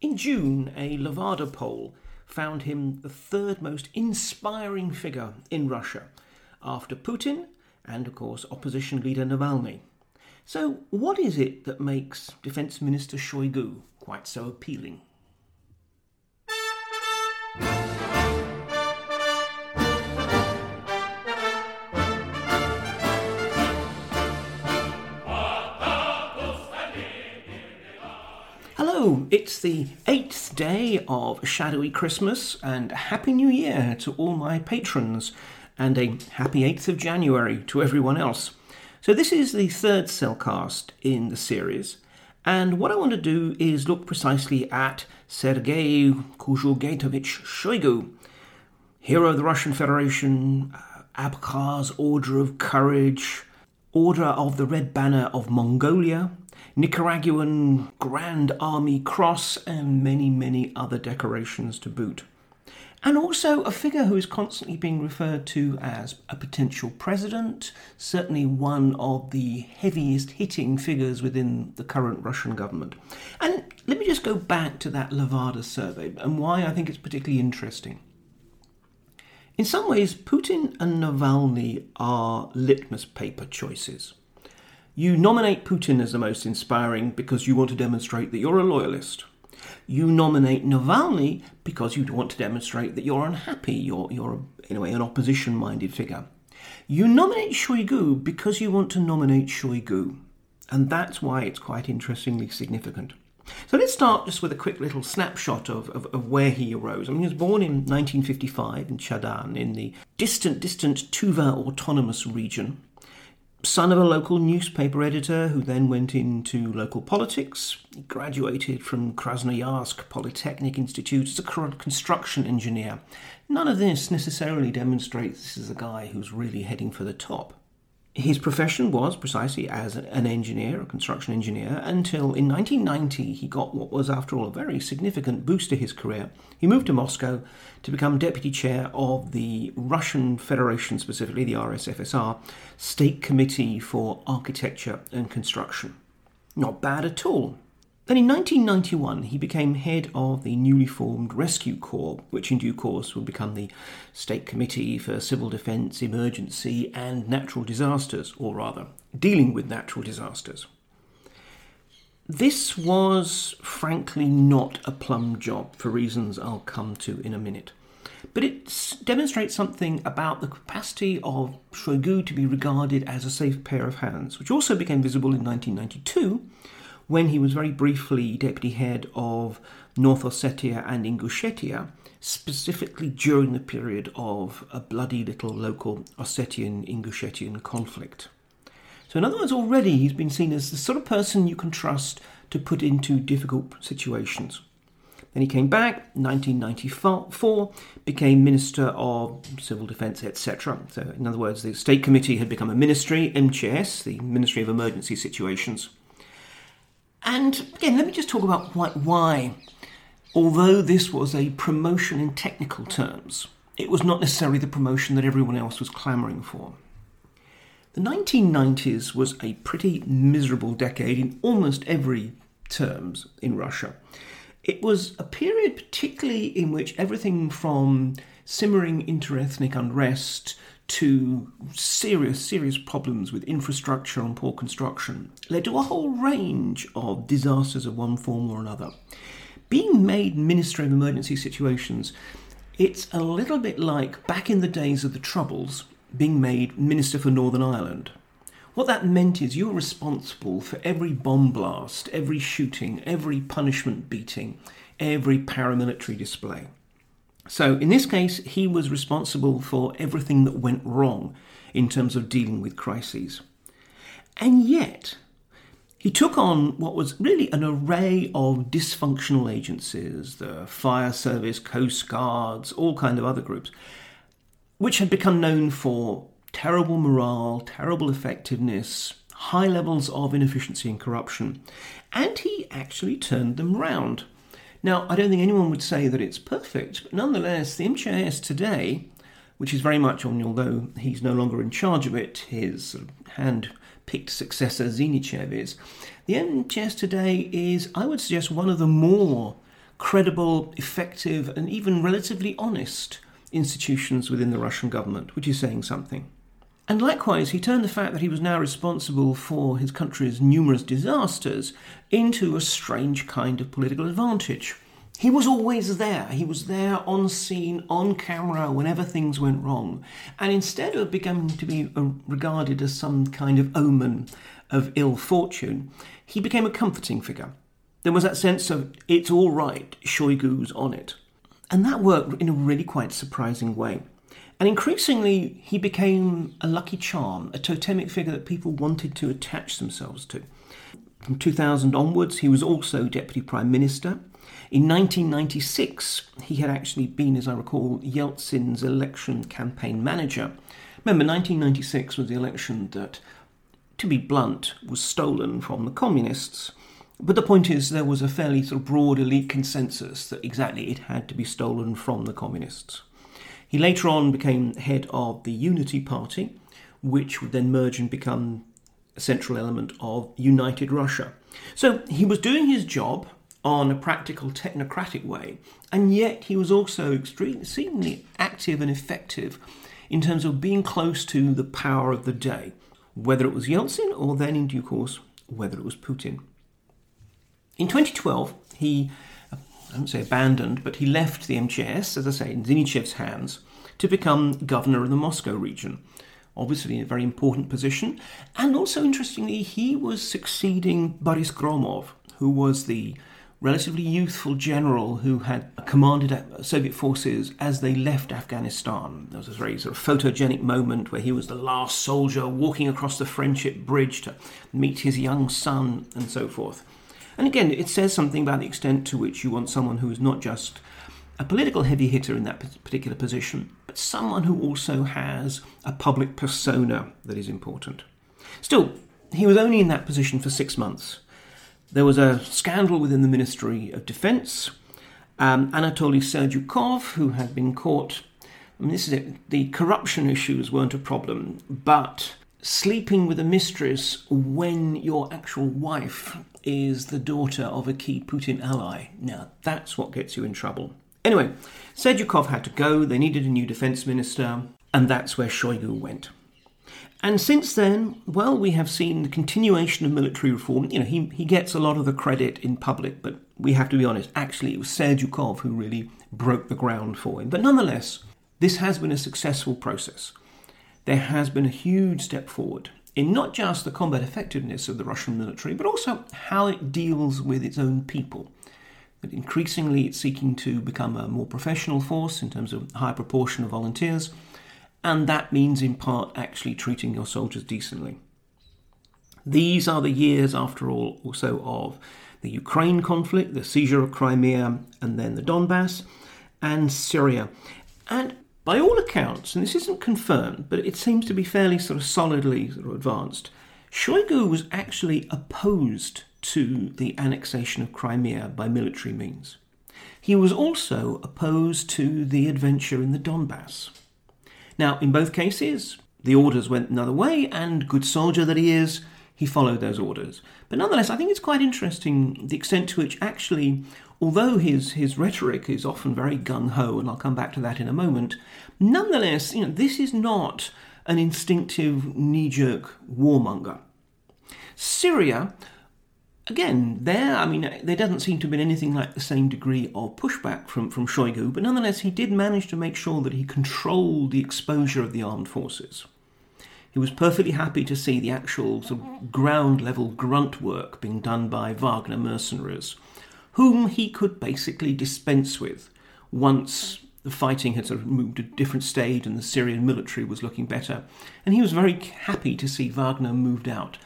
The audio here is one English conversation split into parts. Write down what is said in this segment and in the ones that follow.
In June, a Levada poll found him the third most inspiring figure in Russia, after Putin and, of course, opposition leader Navalny. So, what is it that makes Defence Minister Shoigu quite so appealing? Hello, it's the eighth day of Shadowy Christmas, and Happy New Year to all my patrons, and a happy 8th of January to everyone else. So, this is the third cellcast in the series, and what I want to do is look precisely at Sergei Kuzhugetovich Shoigu, hero of the Russian Federation, uh, Abkhaz Order of Courage, Order of the Red Banner of Mongolia, Nicaraguan Grand Army Cross, and many, many other decorations to boot. And also a figure who is constantly being referred to as a potential president, certainly one of the heaviest hitting figures within the current Russian government. And let me just go back to that Levada survey and why I think it's particularly interesting. In some ways, Putin and Navalny are litmus paper choices. You nominate Putin as the most inspiring because you want to demonstrate that you're a loyalist. You nominate Navalny because you want to demonstrate that you're unhappy, you're, you're in a way an opposition minded figure. You nominate Shoigu because you want to nominate Shoigu. And that's why it's quite interestingly significant. So let's start just with a quick little snapshot of, of, of, where he arose. I mean, he was born in 1955 in Chadan, in the distant, distant Tuva Autonomous Region son of a local newspaper editor who then went into local politics. He graduated from Krasnoyarsk Polytechnic Institute as a construction engineer. None of this necessarily demonstrates this is a guy who's really heading for the top. His profession was precisely as an engineer, a construction engineer, until in 1990 he got what was, after all, a very significant boost to his career. He moved to Moscow to become deputy chair of the Russian Federation, specifically the RSFSR, State Committee for Architecture and Construction. Not bad at all. Then in 1991, he became head of the newly formed Rescue Corps, which in due course would become the State Committee for Civil Defence, Emergency and Natural Disasters, or rather, dealing with natural disasters. This was frankly not a plum job for reasons I'll come to in a minute. But it demonstrates something about the capacity of Shoigu to be regarded as a safe pair of hands, which also became visible in 1992 when he was very briefly deputy head of North Ossetia and Ingushetia, specifically during the period of a bloody little local Ossetian Ingushetian conflict. So, in other words, already he's been seen as the sort of person you can trust to put into difficult situations. Then he came back, 1994, became Minister of Civil Defence, etc. So, in other words, the State Committee had become a ministry, MCS, the Ministry of Emergency Situations. And again, let me just talk about why, why, although this was a promotion in technical terms, it was not necessarily the promotion that everyone else was clamouring for. The 1990s was a pretty miserable decade in almost every terms in Russia. It was a period, particularly in which everything from simmering interethnic unrest to serious, serious problems with infrastructure and poor construction led to a whole range of disasters of one form or another. Being made Minister of Emergency Situations, it's a little bit like back in the days of the Troubles being made Minister for Northern Ireland. What that meant is you were responsible for every bomb blast, every shooting, every punishment beating, every paramilitary display. So, in this case, he was responsible for everything that went wrong in terms of dealing with crises. And yet, he took on what was really an array of dysfunctional agencies the fire service, coast guards, all kind of other groups, which had become known for terrible morale, terrible effectiveness, high levels of inefficiency and corruption. And he actually turned them round. Now, I don't think anyone would say that it's perfect, but nonetheless, the MCIS today, which is very much on, although he's no longer in charge of it, his hand picked successor Zinichev is, the MCIS today is, I would suggest, one of the more credible, effective, and even relatively honest institutions within the Russian government, which is saying something. And likewise, he turned the fact that he was now responsible for his country's numerous disasters into a strange kind of political advantage. He was always there. He was there on scene, on camera, whenever things went wrong. And instead of becoming to be uh, regarded as some kind of omen of ill fortune, he became a comforting figure. There was that sense of, it's all right, Shoigu's on it. And that worked in a really quite surprising way. And increasingly, he became a lucky charm, a totemic figure that people wanted to attach themselves to. From 2000 onwards, he was also Deputy Prime Minister. In 1996, he had actually been, as I recall, Yeltsin's election campaign manager. Remember, 1996 was the election that, to be blunt, was stolen from the communists. But the point is, there was a fairly sort of broad elite consensus that exactly it had to be stolen from the communists. He later on became head of the Unity Party, which would then merge and become a central element of United Russia. So he was doing his job on a practical technocratic way, and yet he was also extremely active and effective in terms of being close to the power of the day, whether it was Yeltsin or then in due course, whether it was Putin. In 2012, he, I don't say abandoned, but he left the MGS, as I say, in Zinichev's hands to become governor of the Moscow region. Obviously, a very important position. And also, interestingly, he was succeeding Boris Gromov, who was the relatively youthful general who had commanded Soviet forces as they left Afghanistan. There was a very sort of photogenic moment where he was the last soldier walking across the Friendship Bridge to meet his young son and so forth. And again, it says something about the extent to which you want someone who is not just a political heavy hitter in that particular position, but someone who also has a public persona that is important. Still, he was only in that position for six months. There was a scandal within the Ministry of Defense. Um, Anatoly Serdyukov, who had been caught, I mean, this is it, the corruption issues weren't a problem, but sleeping with a mistress when your actual wife is the daughter of a key Putin ally. Now, that's what gets you in trouble. Anyway, Serdyukov had to go, they needed a new defense minister, and that's where Shoigu went. And since then, well, we have seen the continuation of military reform. You know, he, he gets a lot of the credit in public, but we have to be honest, actually, it was Serdyukov who really broke the ground for him. But nonetheless, this has been a successful process. There has been a huge step forward in not just the combat effectiveness of the Russian military, but also how it deals with its own people. But increasingly, it's seeking to become a more professional force in terms of a higher proportion of volunteers, and that means in part actually treating your soldiers decently. These are the years, after all, also of the Ukraine conflict, the seizure of Crimea, and then the Donbass, and Syria. And by all accounts, and this isn't confirmed, but it seems to be fairly sort of solidly sort of advanced, Shoigu was actually opposed to the annexation of Crimea by military means. He was also opposed to the adventure in the Donbass. Now, in both cases, the orders went another way, and good soldier that he is, he followed those orders. But nonetheless, I think it's quite interesting the extent to which actually although his, his rhetoric is often very gung ho, and I'll come back to that in a moment, nonetheless, you know, this is not an instinctive knee jerk warmonger. Syria, again, there, I mean, there doesn't seem to have been anything like the same degree of pushback from, from Shoigu, but nonetheless, he did manage to make sure that he controlled the exposure of the armed forces. He was perfectly happy to see the actual sort of ground level grunt work being done by Wagner mercenaries whom he could basically dispense with once the fighting had sort of moved to a different stage and the Syrian military was looking better. And he was very happy to see Wagner moved out.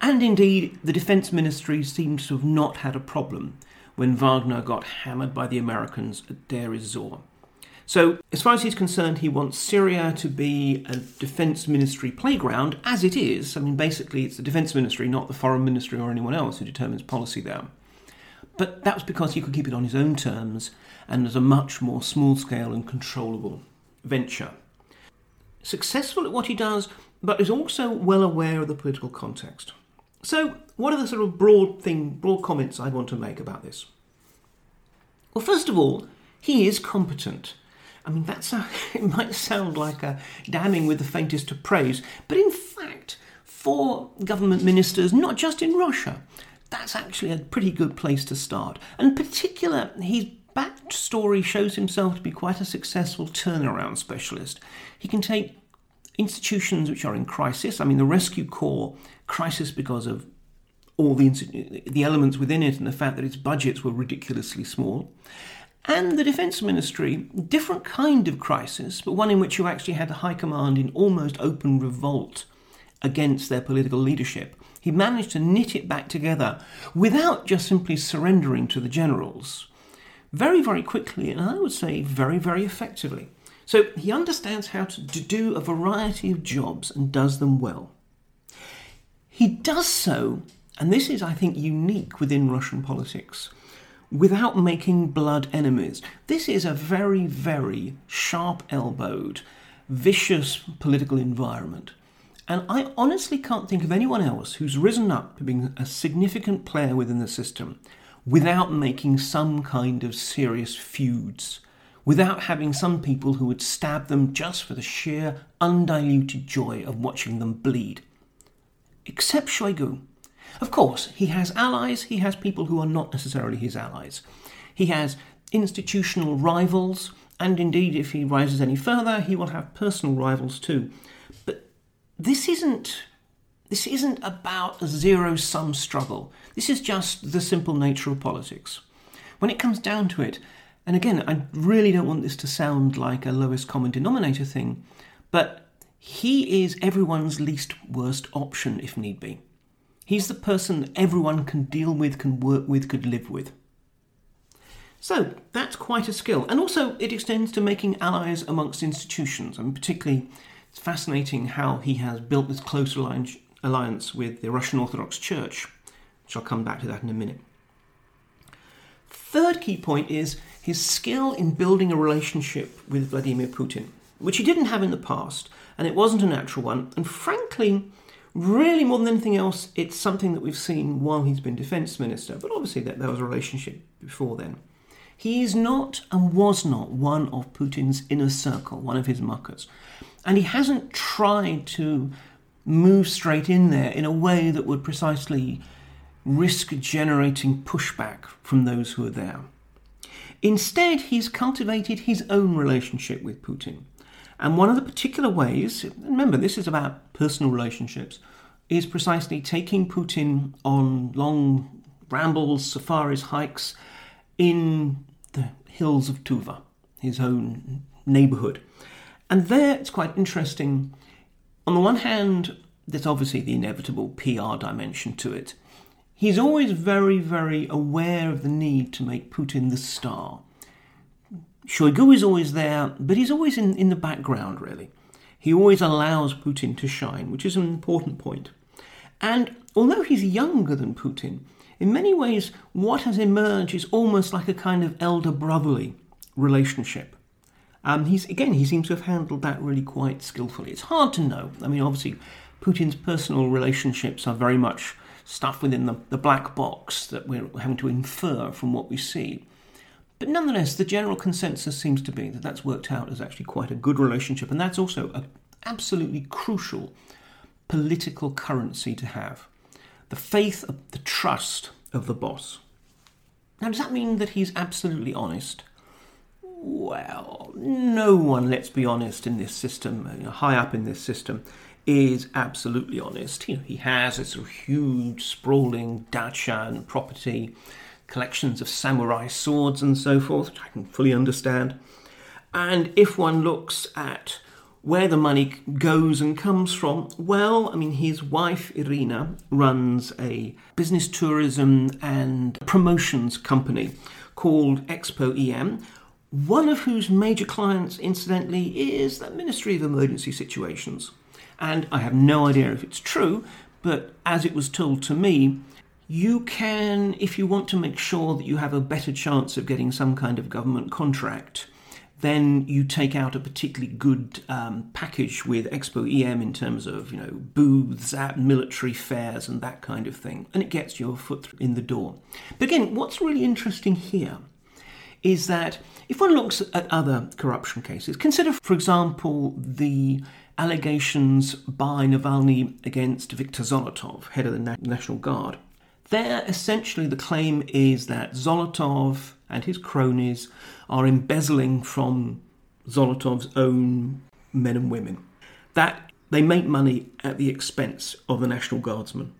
And indeed, the defense ministry seems to have not had a problem when Wagner got hammered by the Americans at Deir ez-Zor. So, as far as he's concerned, he wants Syria to be a defense ministry playground, as it is. I mean, basically, it's the defense ministry, not the foreign ministry or anyone else who determines policy there. But that was because he could keep it on his own terms and as a much more small scale and controllable venture. Successful at what he does, but is also well aware of the political context. So, what are the sort of broad thing, broad comments I want to make about this? Well, first of all, he is competent. I mean, that's a, it might sound like a damning with the faintest of praise, but in fact, for government ministers, not just in Russia, that's actually a pretty good place to start. And in particular, his backstory shows himself to be quite a successful turnaround specialist. He can take institutions which are in crisis, I mean, the Rescue Corps, crisis because of all the, the elements within it and the fact that its budgets were ridiculously small. And the Defence Ministry, different kind of crisis, but one in which you actually had the High Command in almost open revolt against their political leadership. He managed to knit it back together without just simply surrendering to the generals. Very, very quickly, and I would say very, very effectively. So he understands how to do a variety of jobs and does them well. He does so, and this is, I think, unique within Russian politics, without making blood enemies. This is a very, very sharp elbowed, vicious political environment. And I honestly can't think of anyone else who's risen up to being a significant player within the system without making some kind of serious feuds, without having some people who would stab them just for the sheer, undiluted joy of watching them bleed. Except Shoigu. Of course, he has allies, he has people who are not necessarily his allies. He has institutional rivals, and indeed, if he rises any further, he will have personal rivals too. This isn't this isn't about a zero sum struggle. This is just the simple nature of politics. When it comes down to it, and again, I really don't want this to sound like a lowest common denominator thing, but he is everyone's least worst option if need be. He's the person everyone can deal with, can work with, could live with. So that's quite a skill. And also, it extends to making allies amongst institutions. and particularly it's fascinating how he has built this close alliance with the Russian Orthodox Church, which I'll come back to that in a minute. Third key point is his skill in building a relationship with Vladimir Putin, which he didn't have in the past, and it wasn't a natural one. And frankly, really more than anything else, it's something that we've seen while he's been defence minister, but obviously that there was a relationship before then. He is not and was not one of Putin's inner circle, one of his muckers. And he hasn't tried to move straight in there in a way that would precisely risk generating pushback from those who are there. Instead, he's cultivated his own relationship with Putin. And one of the particular ways, remember, this is about personal relationships, is precisely taking Putin on long rambles, safaris, hikes in the hills of Tuva, his own neighborhood. And there it's quite interesting. On the one hand, there's obviously the inevitable PR dimension to it. He's always very, very aware of the need to make Putin the star. Shoigu is always there, but he's always in, in the background, really. He always allows Putin to shine, which is an important point. And although he's younger than Putin, in many ways, what has emerged is almost like a kind of elder brotherly relationship. Um, he's again, he seems to have handled that really quite skillfully. It's hard to know. I mean, obviously, Putin's personal relationships are very much stuff within the, the black box that we're having to infer from what we see. But nonetheless, the general consensus seems to be that that's worked out as actually quite a good relationship, and that's also an absolutely crucial political currency to have the faith, the trust of the boss. Now, does that mean that he's absolutely honest? Well, no one, let's be honest, in this system, uh, know, high up in this system, is absolutely honest. You know, he has a huge, sprawling dacha and property, collections of samurai swords and so forth, which I can fully understand. And if one looks at where the money goes and comes from, well, I mean, his wife Irina runs a business tourism and promotions company called Expo EM, one of whose major clients, incidentally, is the Ministry of Emergency Situations. And I have no idea if it's true, but as it was told to me, you can, if you want to make sure that you have a better chance of getting some kind of government contract, then you take out a particularly good um, package with Expo EM in terms of you know booths at military fairs and that kind of thing, and it gets your foot in the door. But again, what's really interesting here is that if one looks at other corruption cases, consider, for example, the allegations by Navalny against Viktor Zolotov, head of the National Guard. There, essentially, the claim is that Zolotov and his cronies are embezzling from Zolotov's own men and women. That they make money at the expense of the National Guardsmen.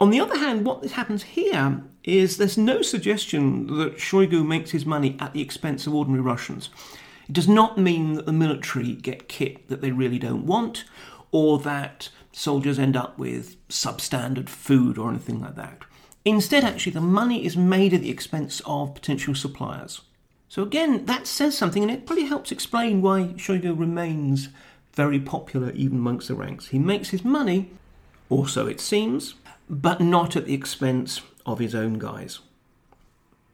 On the other hand, what happens here is there's no suggestion that Shoigu makes his money at the expense of ordinary Russians. It does not mean that the military get kit that they really don't want, or that soldiers end up with substandard food or anything like that. Instead, actually, the money is made at the expense of potential suppliers. So, again, that says something, and it probably helps explain why Shoigu remains very popular even amongst the ranks. He makes his money, or so it seems, but not at the expense of his own guys.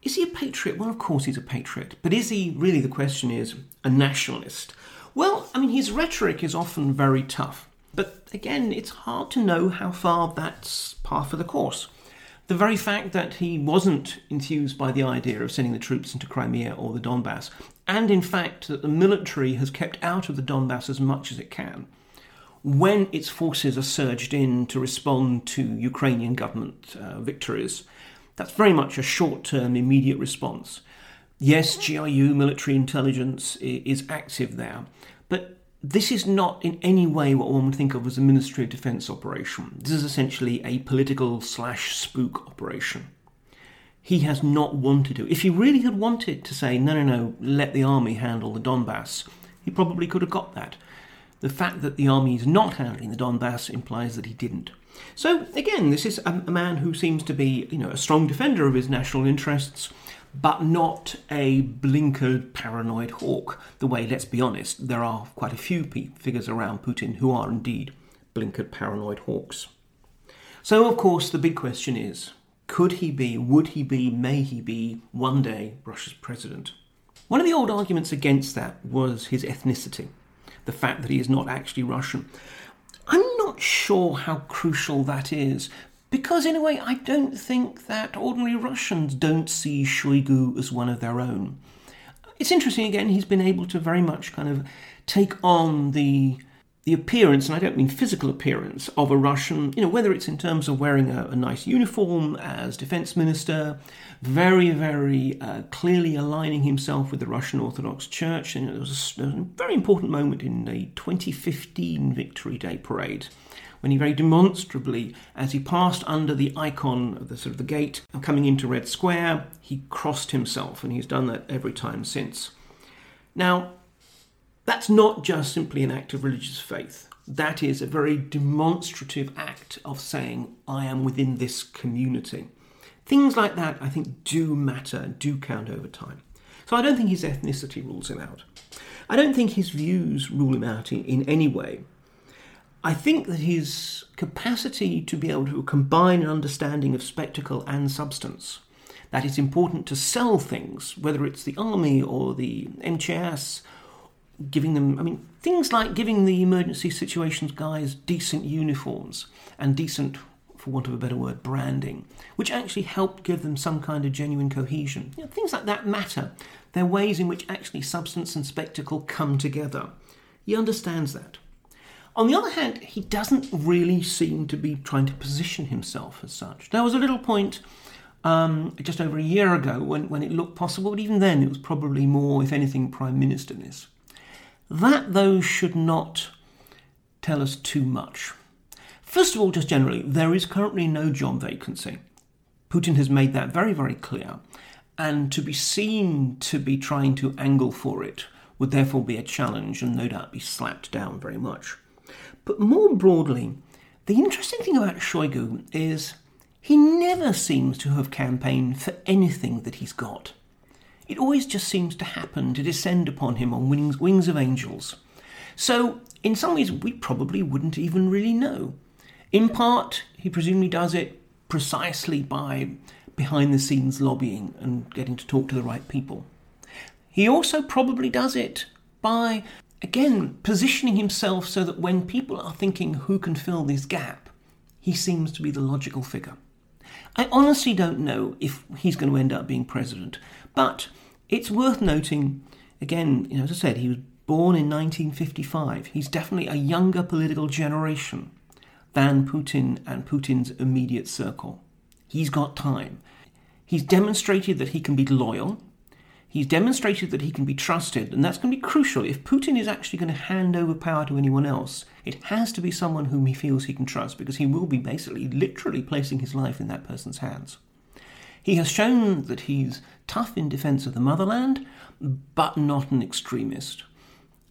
Is he a patriot? Well, of course he's a patriot. But is he really, the question is, a nationalist? Well, I mean, his rhetoric is often very tough. But again, it's hard to know how far that's par for the course. The very fact that he wasn't enthused by the idea of sending the troops into Crimea or the Donbass, and in fact that the military has kept out of the Donbass as much as it can, when its forces are surged in to respond to Ukrainian government uh, victories, that's very much a short term, immediate response. Yes, GRU military intelligence is active there, but this is not in any way what one would think of as a Ministry of Defence operation. This is essentially a political slash spook operation. He has not wanted to. If he really had wanted to say, no, no, no, let the army handle the Donbass, he probably could have got that. The fact that the army is not handling the Donbass implies that he didn't. So again, this is a, a man who seems to be, you know, a strong defender of his national interests, but not a blinkered, paranoid hawk. The way, let's be honest, there are quite a few figures around Putin who are indeed blinkered, paranoid hawks. So, of course, the big question is could he be, would he be, may he be one day Russia's president? One of the old arguments against that was his ethnicity the fact that he is not actually Russian. I'm not sure how crucial that is, because in a way I don't think that ordinary Russians don't see Shoigu as one of their own. It's interesting again, he's been able to very much kind of take on the the appearance, and I don't mean physical appearance, of a Russian, you know, whether it's in terms of wearing a, a nice uniform as defense minister, very, very uh, clearly aligning himself with the Russian Orthodox Church. And there was, a, was a very important moment in the 2015 Victory Day parade when he very demonstrably, as he passed under the icon of the sort of the gate coming into Red Square, he crossed himself, and he's done that every time since. Now, that's not just simply an act of religious faith. That is a very demonstrative act of saying, I am within this community. Things like that, I think, do matter, do count over time. So I don't think his ethnicity rules him out. I don't think his views rule him out in, in any way. I think that his capacity to be able to combine an understanding of spectacle and substance, that it's important to sell things, whether it's the army or the MCS giving them, I mean, things like giving the emergency situations guys decent uniforms and decent, for want of a better word, branding, which actually helped give them some kind of genuine cohesion. You know, things like that matter. They're ways in which actually substance and spectacle come together. He understands that. On the other hand, he doesn't really seem to be trying to position himself as such. There was a little point um, just over a year ago when, when it looked possible, but even then it was probably more, if anything, prime ministerness. That, though, should not tell us too much. First of all, just generally, there is currently no job vacancy. Putin has made that very, very clear, and to be seen to be trying to angle for it would therefore be a challenge and no doubt be slapped down very much. But more broadly, the interesting thing about Shoigu is he never seems to have campaigned for anything that he's got. It always just seems to happen to descend upon him on wings, wings of angels. So, in some ways, we probably wouldn't even really know. In part, he presumably does it precisely by behind the scenes lobbying and getting to talk to the right people. He also probably does it by, again, positioning himself so that when people are thinking who can fill this gap, he seems to be the logical figure. I honestly don't know if he's going to end up being president, but It's worth noting, again, you know, as I said, he was born in 1955. He's definitely a younger political generation than Putin and Putin's immediate circle. He's got time. He's demonstrated that he can be loyal. He's demonstrated that he can be trusted, and that's going to be crucial. If Putin is actually going to hand over power to anyone else, it has to be someone whom he feels he can trust because he will be basically, literally placing his life in that person's hands. He has shown that he's tough in defense of the motherland, but not an extremist.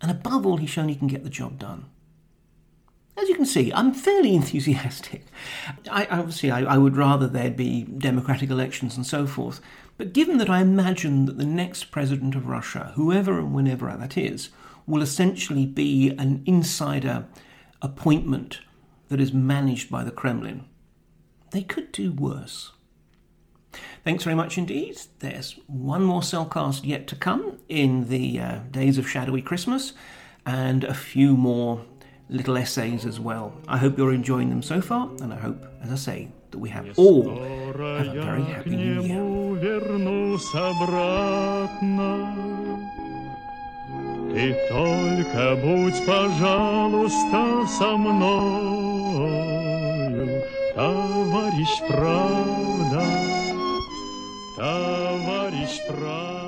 And above all, he's shown he can get the job done. As you can see, I'm fairly enthusiastic. I, obviously, I, I would rather there'd be democratic elections and so forth. But given that I imagine that the next president of Russia, whoever and whenever that is, will essentially be an insider appointment that is managed by the Kremlin, they could do worse. Thanks very much indeed. There's one more cellcast yet to come in the uh, days of shadowy Christmas, and a few more little essays as well. I hope you're enjoying them so far, and I hope, as I say, that we have all have a very happy new year. Ты только будь, пожалуйста, со мною, товарищ правда, товарищ прав.